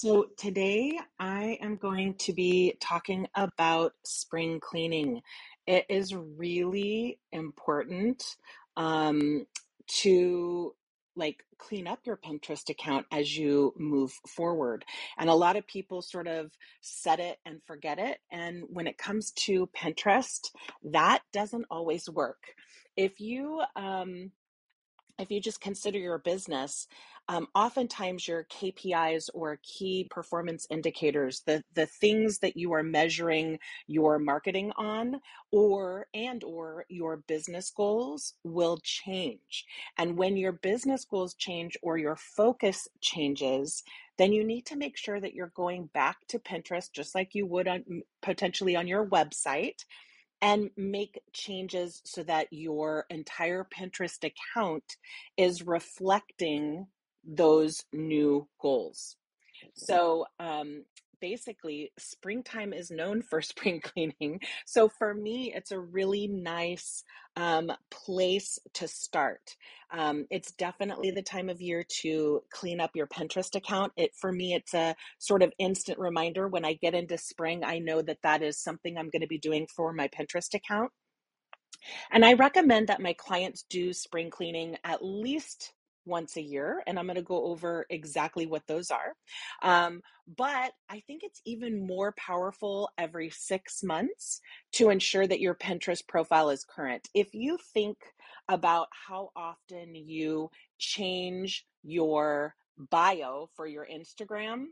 So today I am going to be talking about spring cleaning. It is really important um, to like clean up your Pinterest account as you move forward. And a lot of people sort of set it and forget it. And when it comes to Pinterest, that doesn't always work. If you um, if you just consider your business, um, oftentimes your KPIs or key performance indicators, the the things that you are measuring your marketing on, or and or your business goals will change. And when your business goals change or your focus changes, then you need to make sure that you're going back to Pinterest, just like you would on potentially on your website and make changes so that your entire Pinterest account is reflecting those new goals. So, um, basically, springtime is known for spring cleaning. So, for me, it's a really nice um, place to start. Um, it's definitely the time of year to clean up your Pinterest account. It for me, it's a sort of instant reminder when I get into spring. I know that that is something I'm going to be doing for my Pinterest account. And I recommend that my clients do spring cleaning at least once a year. And I'm going to go over exactly what those are. Um, but I think it's even more powerful every six months to ensure that your Pinterest profile is current. If you think about how often you change your bio for your Instagram,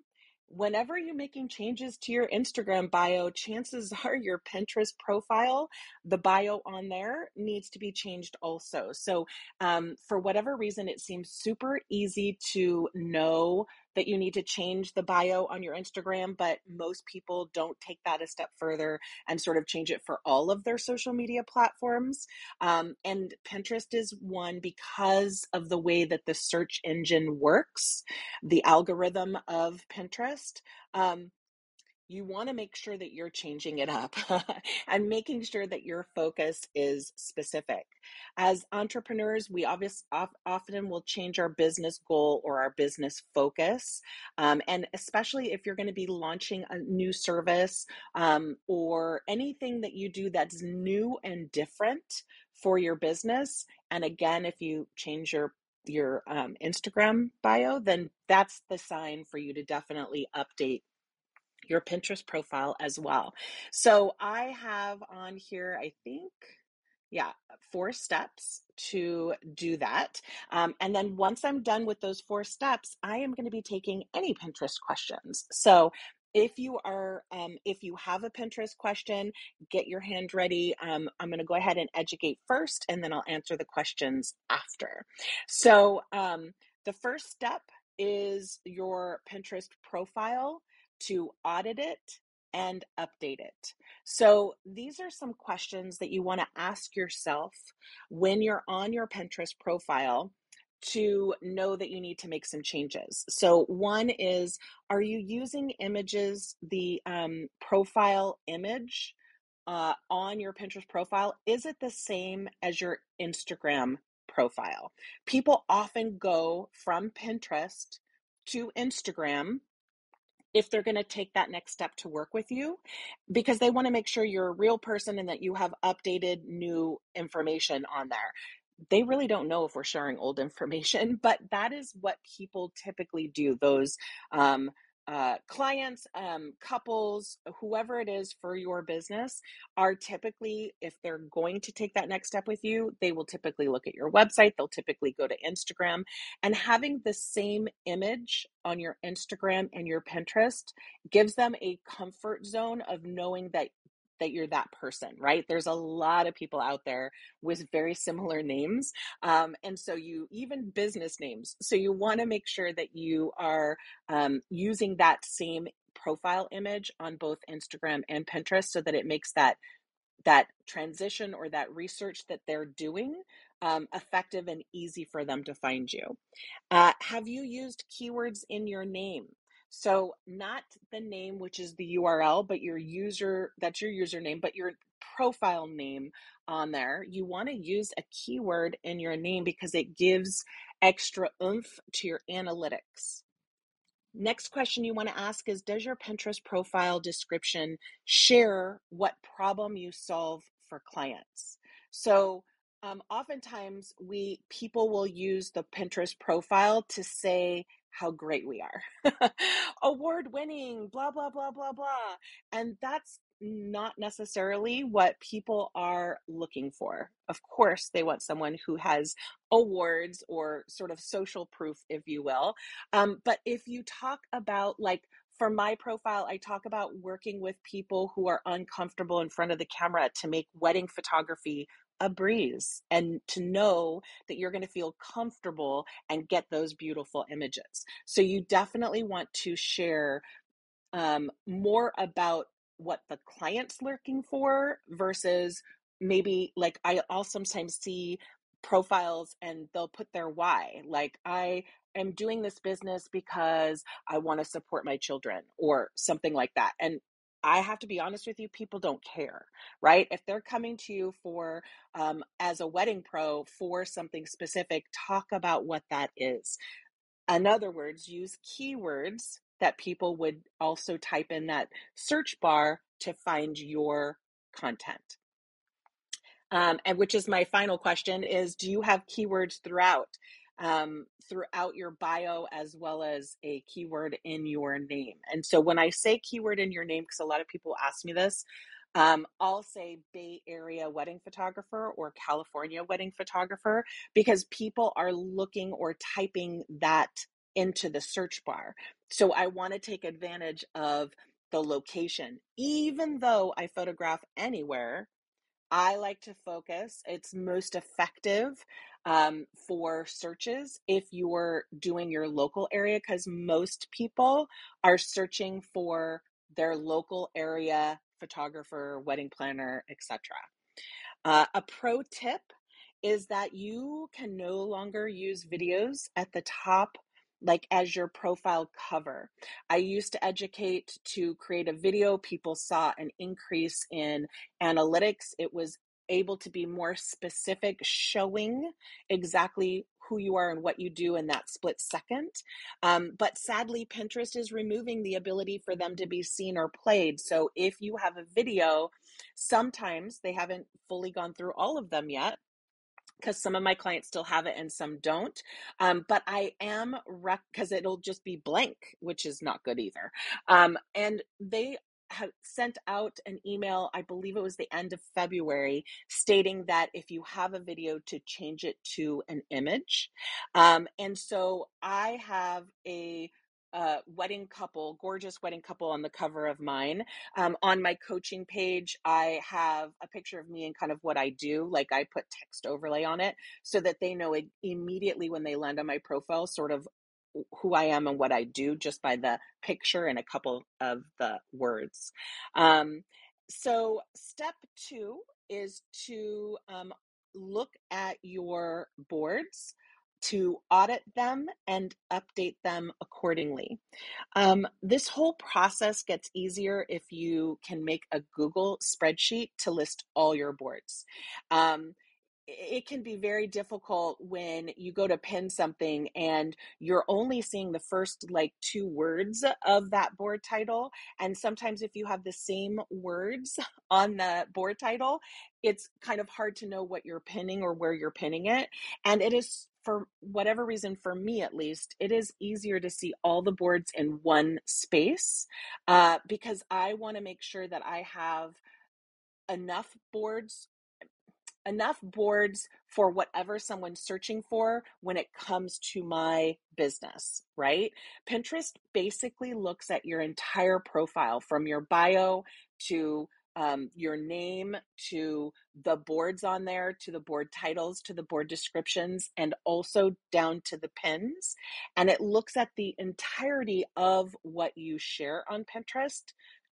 whenever you're making changes to your Instagram bio, chances are your Pinterest profile, the bio on there needs to be changed also. So, um, for whatever reason, it seems super easy to know that you need to change the bio on your Instagram, but most people don't take that a step further and sort of change it for all of their social media platforms. Um, and Pinterest is one because of the way that the search engine works, the algorithm of Pinterest. Um, you want to make sure that you're changing it up and making sure that your focus is specific. As entrepreneurs, we obviously often will change our business goal or our business focus. Um, and especially if you're going to be launching a new service um, or anything that you do that's new and different for your business. And again, if you change your your um, Instagram bio, then that's the sign for you to definitely update your Pinterest profile as well. So I have on here, I think, yeah, four steps to do that. Um, and then once I'm done with those four steps, I am going to be taking any Pinterest questions. So if you are um, if you have a pinterest question get your hand ready um, i'm going to go ahead and educate first and then i'll answer the questions after so um, the first step is your pinterest profile to audit it and update it. So, these are some questions that you want to ask yourself when you're on your Pinterest profile to know that you need to make some changes. So, one is Are you using images, the um, profile image uh, on your Pinterest profile? Is it the same as your Instagram profile? People often go from Pinterest to Instagram if they're going to take that next step to work with you because they want to make sure you're a real person and that you have updated new information on there. They really don't know if we're sharing old information, but that is what people typically do. Those um, uh, clients, um, couples, whoever it is for your business are typically, if they're going to take that next step with you, they will typically look at your website. They'll typically go to Instagram and having the same image on your Instagram and your Pinterest gives them a comfort zone of knowing that that you're that person, right? There's a lot of people out there with very similar names. Um, and so you, even business names. So you want to make sure that you are um, using that same profile image on both Instagram and Pinterest so that it makes that that transition or that research that they're doing um, effective and easy for them to find you. Uh, have you used keywords in your name? So, not the name, which is the URL, but your user, that's your username, but your profile name on there. You want to use a keyword in your name because it gives extra oomph to your analytics. Next question you want to ask is Does your Pinterest profile description share what problem you solve for clients? So, um, oftentimes we people will use the Pinterest profile to say how great we are, award winning, blah blah blah blah blah, and that's not necessarily what people are looking for. Of course, they want someone who has awards or sort of social proof, if you will. Um, but if you talk about like for my profile, I talk about working with people who are uncomfortable in front of the camera to make wedding photography a breeze and to know that you're going to feel comfortable and get those beautiful images. So, you definitely want to share um, more about what the client's looking for versus maybe like I, I'll sometimes see profiles and they'll put their why. Like, I am doing this business because I want to support my children or something like that. And I have to be honest with you, people don't care, right? If they're coming to you for, um, as a wedding pro for something specific, talk about what that is. In other words, use keywords that people would also type in that search bar to find your content. Um, and which is my final question is do you have keywords throughout um, throughout your bio as well as a keyword in your name and so when i say keyword in your name because a lot of people ask me this um, I'll say Bay Area wedding photographer or California wedding photographer because people are looking or typing that into the search bar. So I want to take advantage of the location. Even though I photograph anywhere, I like to focus. It's most effective um, for searches if you're doing your local area because most people are searching for their local area photographer, wedding planner, etc. Uh, a pro tip is that you can no longer use videos at the top like as your profile cover. I used to educate to create a video. People saw an increase in analytics. It was able to be more specific, showing exactly who you are and what you do in that split second. Um, but sadly, Pinterest is removing the ability for them to be seen or played. So if you have a video, sometimes they haven't fully gone through all of them yet because some of my clients still have it and some don't. Um, but I am because it'll just be blank, which is not good either. Um, and they have sent out an email, I believe it was the end of February, stating that if you have a video to change it to an image. Um, and so I have a uh, wedding couple, gorgeous wedding couple on the cover of mine. Um, on my coaching page, I have a picture of me and kind of what I do. Like I put text overlay on it so that they know immediately when they land on my profile, sort of who I am and what I do just by the picture and a couple of the words. Um, so, step two is to um, look at your boards to audit them and update them accordingly. Um, this whole process gets easier if you can make a Google spreadsheet to list all your boards. Um, it can be very difficult when you go to pin something and you're only seeing the first like two words of that board title. And sometimes, if you have the same words on the board title, it's kind of hard to know what you're pinning or where you're pinning it. And it is, for whatever reason, for me at least, it is easier to see all the boards in one space uh, because I want to make sure that I have enough boards enough boards for whatever someone's searching for when it comes to my business, right? Pinterest basically looks at your entire profile from your bio to um, your name to the boards on there, to the board titles, to the board descriptions, and also down to the pins. And it looks at the entirety of what you share on Pinterest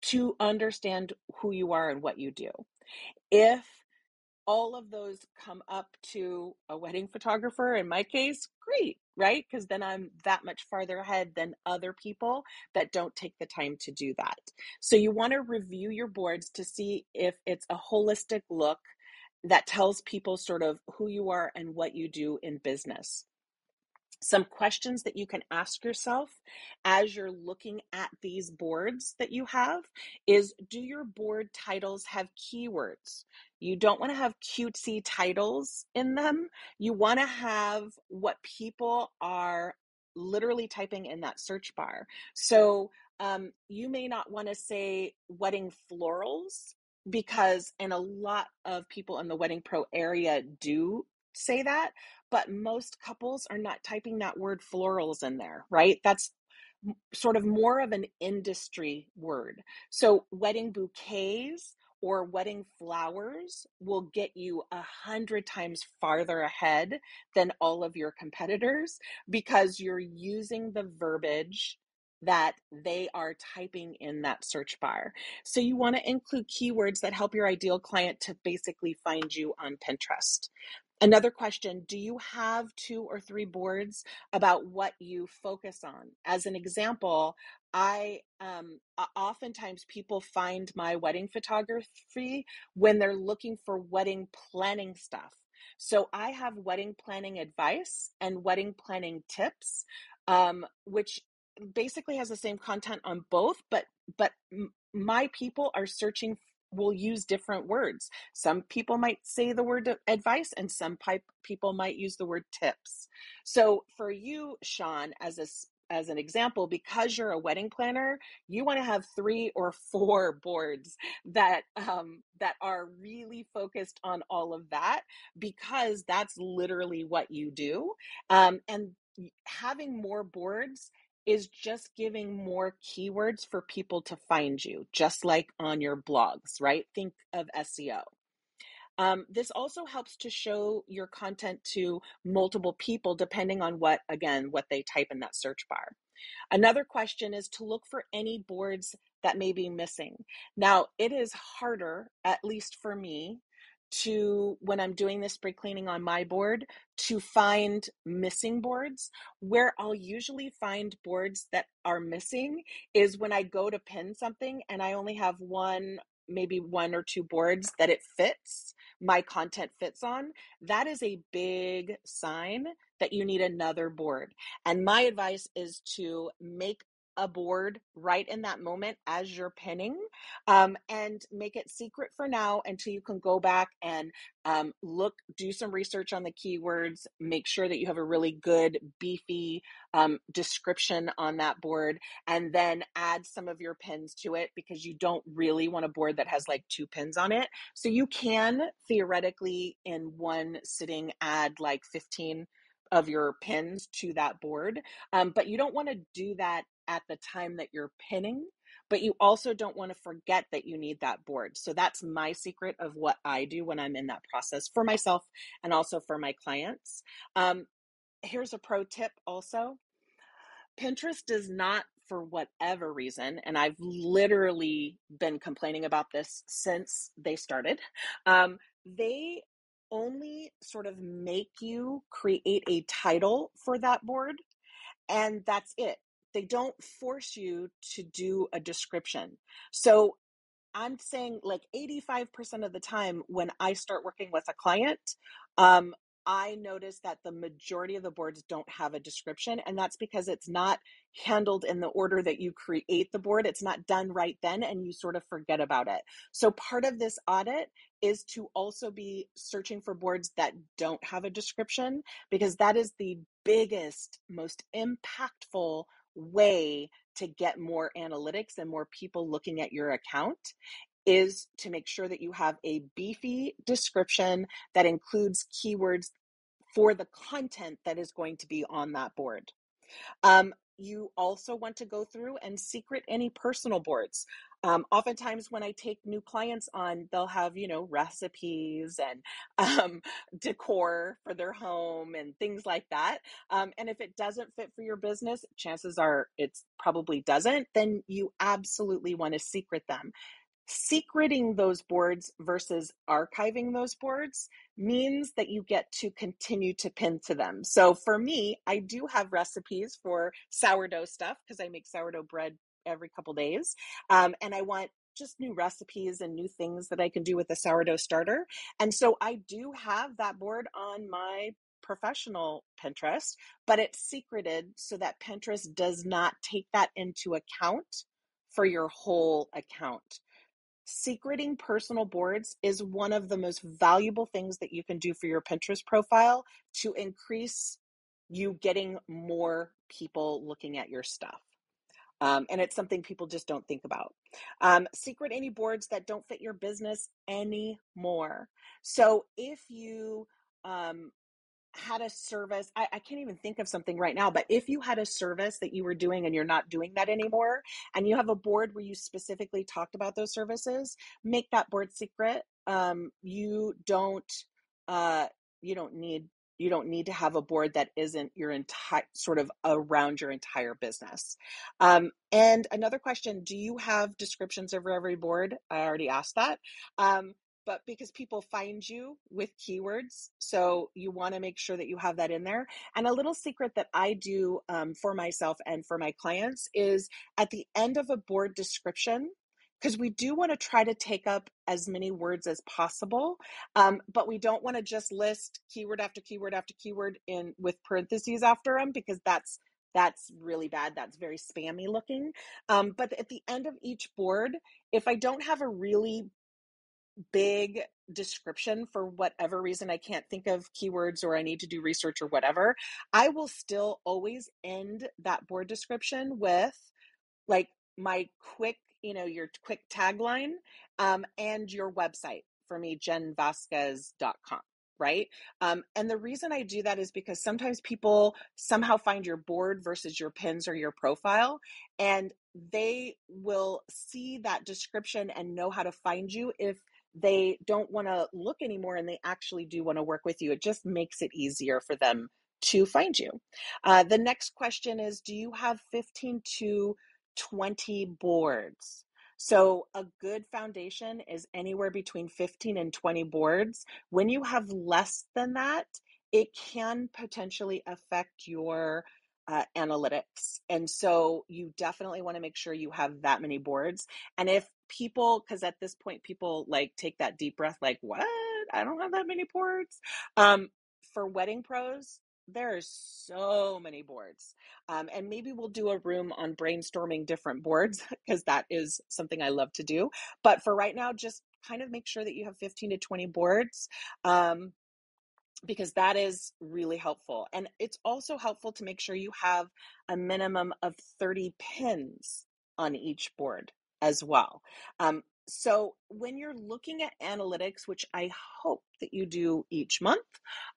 to understand who you are and what you do. If all of those come up to a wedding photographer in my case great right? Because then i'm that much farther ahead than other people that don't take the time to do that. So you want to review your boards to see if it's a holistic look that tells people sort of who you are and what you do in business some questions that you can ask yourself as you're looking at these boards that you have is do your board titles have keywords? You don't want to have cutesy titles in them. You want to have what people are literally typing in that search bar. So um, you may not want to say wedding florals because, and a lot of people in the Wedding Pro area do say that but most couples are not typing that word florals in there, right? That's sort of more of an industry word. So, wedding bouquets or wedding flowers will get you a hundred times farther ahead than all of your competitors because you're using the verbiage that they are typing in that search bar. So you want to include keywords that help your ideal client to basically find you on Pinterest. Another question Do you have two or three boards about what you focus on? As an example, I um, oftentimes people find my wedding photography when they're looking for wedding planning stuff. So I have wedding planning advice and wedding planning tips, um, which basically has the same content on both, but but my people are searching will use different words. Some people might say the word advice, and some people might use the word tips. So for you, Sean, as a as an example, because you're a wedding planner, you want to have three or four boards that um, that are really focused on all of that, because that's literally what you do. Um, and having more boards is just giving more keywords for people to find you, just like on your blogs, right? Think of SEO. Um, this also helps to show your content to multiple people depending on what, again, what they type in that search bar. Another question is to look for any boards that may be missing. Now, it is harder, at least for me, to when I'm doing the spring cleaning on my board to find missing boards. Where I'll usually find boards that are missing is when I go to pin something and I only have one, maybe one or two boards that it fits, my content fits on. That is a big sign that you need another board. And my advice is to make a board right in that moment as you're pinning um, and make it secret for now until you can go back and um, look, do some research on the keywords, make sure that you have a really good, beefy um, description on that board, and then add some of your pins to it because you don't really want a board that has like two pins on it. So you can theoretically, in one sitting, add like 15 of your pins to that board. Um, but you don't want to do that at the time that you're pinning, but you also don't want to forget that you need that board. So that's my secret of what I do when I'm in that process for myself and also for my clients. Um, here's a pro tip also Pinterest does not, for whatever reason, and I've literally been complaining about this since they started, um, they only sort of make you create a title for that board and that's it. They don't force you to do a description. So I'm saying like 85% of the time when I start working with a client, um, I notice that the majority of the boards don't have a description, and that's because it's not handled in the order that you create the board. It's not done right then, and you sort of forget about it. So, part of this audit is to also be searching for boards that don't have a description, because that is the biggest, most impactful way to get more analytics and more people looking at your account is to make sure that you have a beefy description that includes keywords for the content that is going to be on that board. Um, you also want to go through and secret any personal boards. Um, oftentimes, when I take new clients on, they'll have, you know, recipes and um, decor for their home and things like that. Um, and if it doesn't fit for your business, chances are it's probably doesn't, then you absolutely want to secret them secreting those boards versus archiving those boards means that you get to continue to pin to them. So for me, I do have recipes for sourdough stuff because I make sourdough bread every couple days. Um, and I want just new recipes and new things that I can do with the sourdough starter. And so I do have that board on my professional Pinterest, but it's secreted so that Pinterest does not take that into account for your whole account secreting personal boards is one of the most valuable things that you can do for your Pinterest profile to increase you getting more people looking at your stuff. Um, and it's something people just don't think about. Um, secret any boards that don't fit your business anymore. So if you um, had a service I, I can't even think of something right now but if you had a service that you were doing and you're not doing that anymore and you have a board where you specifically talked about those services make that board secret um, you don't uh, you don't need you don't need to have a board that isn't your entire sort of around your entire business um, and another question do you have descriptions over every board i already asked that um, but because people find you with keywords. So you want to make sure that you have that in there. And a little secret that I do um, for myself and for my clients is at the end of a board description, because we do want to try to take up as many words as possible, um, but we don't want to just list keyword after keyword after keyword in with parentheses after them because that's that's really bad. That's very spammy looking. Um, but at the end of each board, if I don't have a really big description for whatever reason I can't think of keywords or I need to do research or whatever, I will still always end that board description with like my quick, you know, your quick tagline um, and your website for me, jenvasquez.com. Right. Um, and the reason I do that is because sometimes people somehow find your board versus your pins or your profile, and they will see that description and know how to find you if they don't want to look anymore and they actually do want to work with you. It just makes it easier for them to find you. Uh, the next question is Do you have 15 to 20 boards? So, a good foundation is anywhere between 15 and 20 boards. When you have less than that, it can potentially affect your uh, analytics. And so you definitely want to make sure you have that many boards. And if people, because at this point, people like take that deep breath, like, what? I don't have that many boards. Um, for wedding pros, there are so many boards. Um, and maybe we'll do a room on brainstorming different boards because that is something I love to do. But for right now, just kind of make sure that you have 15 to 20 boards. Um, because that is really helpful. And it's also helpful to make sure you have a minimum of 30 pins on each board as well. Um, so when you're looking at analytics, which I hope that you do each month,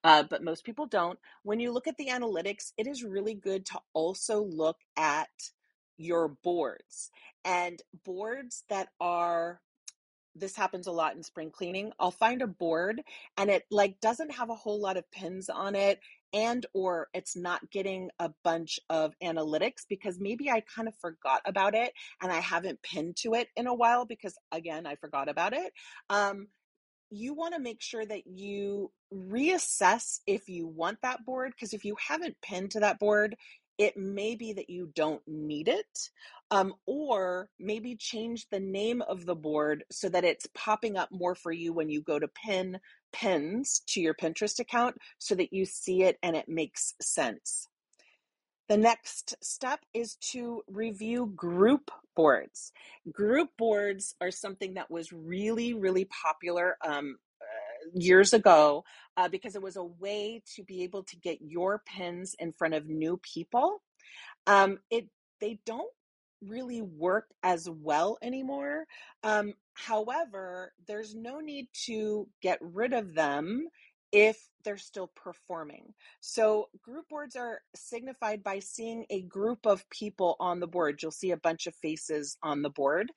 uh, but most people don't, when you look at the analytics, it is really good to also look at your boards and boards that are this happens a lot in spring cleaning i'll find a board and it like doesn't have a whole lot of pins on it and or it's not getting a bunch of analytics because maybe i kind of forgot about it and i haven't pinned to it in a while because again i forgot about it. Um, you want to make sure that you reassess if you want that board because if you haven't pinned to that board it may be that you don't need it, um, or maybe change the name of the board so that it's popping up more for you when you go to pin pins to your Pinterest account so that you see it and it makes sense. The next step is to review group boards. Group boards are something that was really, really popular um, years ago uh, because it was a way to be able to get your pins in front of new people. Um, it they don't really work as well anymore. Um, however, there's no need to get rid of them if they're still performing. So, group boards are signified by seeing a group of people on the board. You'll see a bunch of faces on the board.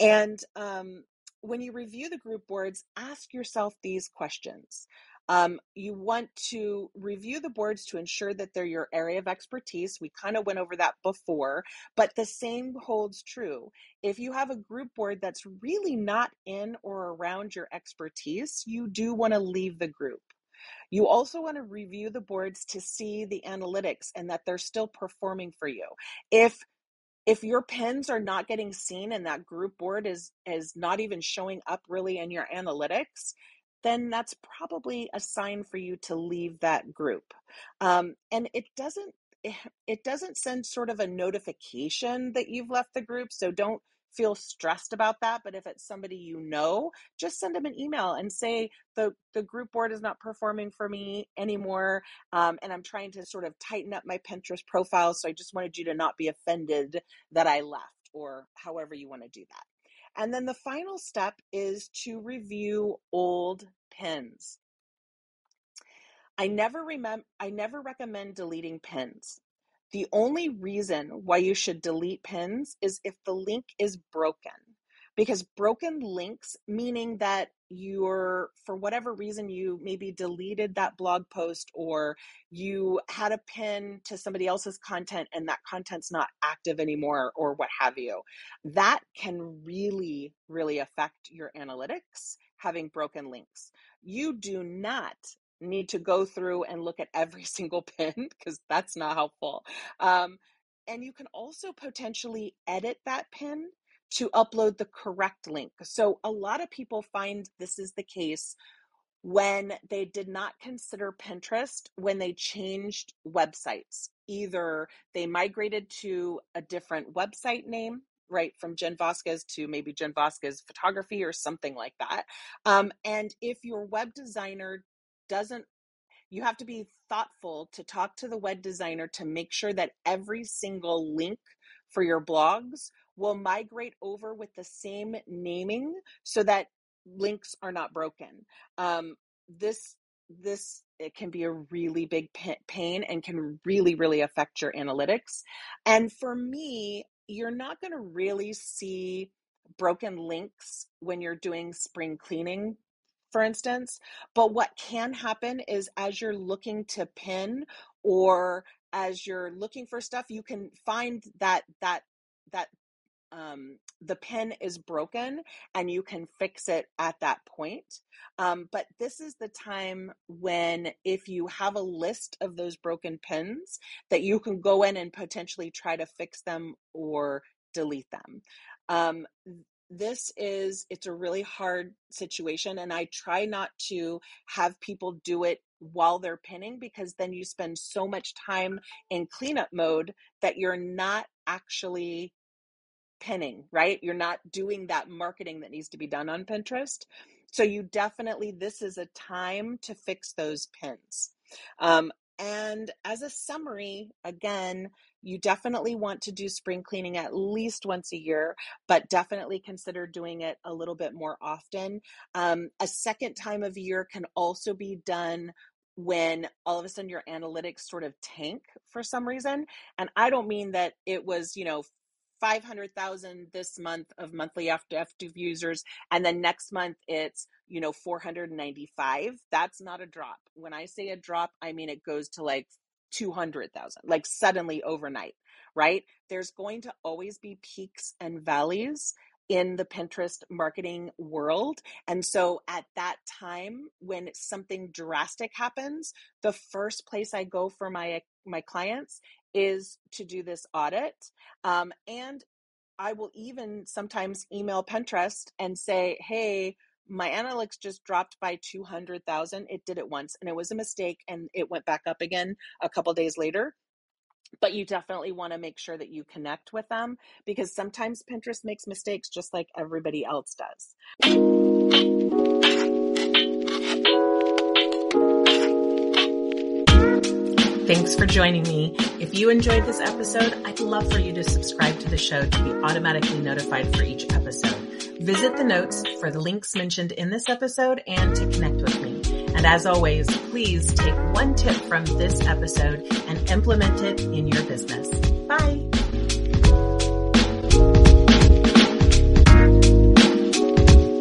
And um, when you review the group boards, ask yourself these questions. Um, you want to review the boards to ensure that they're your area of expertise. We kind of went over that before, but the same holds true. If you have a group board that's really not in or around your expertise, you do want to leave the group. You also want to review the boards to see the analytics and that they're still performing for you. If if your pins are not getting seen and that group board is is not even showing up really in your analytics then that's probably a sign for you to leave that group. Um, and it doesn't it doesn't send sort of a notification that you've left the group so don't feel stressed about that but if it's somebody you know just send them an email and say the the group board is not performing for me anymore um, and i'm trying to sort of tighten up my pinterest profile so i just wanted you to not be offended that i left or however you want to do that and then the final step is to review old pins I never remember I never recommend deleting pins. The only reason why you should delete pins is if the link is broken. Because broken links, meaning that you're, for whatever reason, you maybe deleted that blog post or you had a pin to somebody else's content and that content's not active anymore or what have you. That can really, really affect your analytics having broken links. You do not need to go through and look at every single pin because that's not helpful. Um, and you can also potentially edit that pin to upload the correct link. So a lot of people find this is the case when they did not consider Pinterest when they changed websites. Either they migrated to a different website name, right, from Jen Vasquez to maybe Jen Vasquez photography or something like that. Um, and if your web designer doesn't you have to be thoughtful to talk to the web designer to make sure that every single link for your blogs will migrate over with the same naming so that links are not broken. Um, this this it can be a really big pain and can really really affect your analytics. And for me you're not going to really see broken links when you're doing spring cleaning for instance. But what can happen is as you're looking to pin or as you're looking for stuff, you can find that that that um, the pin is broken and you can fix it at that point. Um, but this is the time when, if you have a list of those broken pins, that you can go in and potentially try to fix them or delete them. Um, this is it's a really hard situation and i try not to have people do it while they're pinning because then you spend so much time in cleanup mode that you're not actually pinning right? You're not doing that marketing that needs to be done on pinterest. So you definitely this is a time to fix those pins. Um, and as a summary, again, you definitely want to do spring cleaning at least once a year, but definitely consider doing it a little bit more often. Um, a second time of year can also be done when all of a sudden your analytics sort of tank for some reason. And I don't mean that it was, you know, 500,000 this month of monthly active users and then next month it's you know 495 that's not a drop when i say a drop i mean it goes to like 200,000 like suddenly overnight right there's going to always be peaks and valleys in the Pinterest marketing world. And so at that time when something drastic happens, the first place I go for my my clients is to do this audit. Um, and I will even sometimes email Pinterest and say, hey, my analytics just dropped by 200,000. It did it once and it was a mistake and it went back up again a couple days later. But you definitely want to make sure that you connect with them because sometimes Pinterest makes mistakes just like everybody else does. Thanks for joining me. If you enjoyed this episode, I'd love for you to subscribe to the show to be automatically notified for each episode. Visit the notes for the links mentioned in this episode and to connect with me. And as always, please take one tip from this episode and implement it in your business. Bye.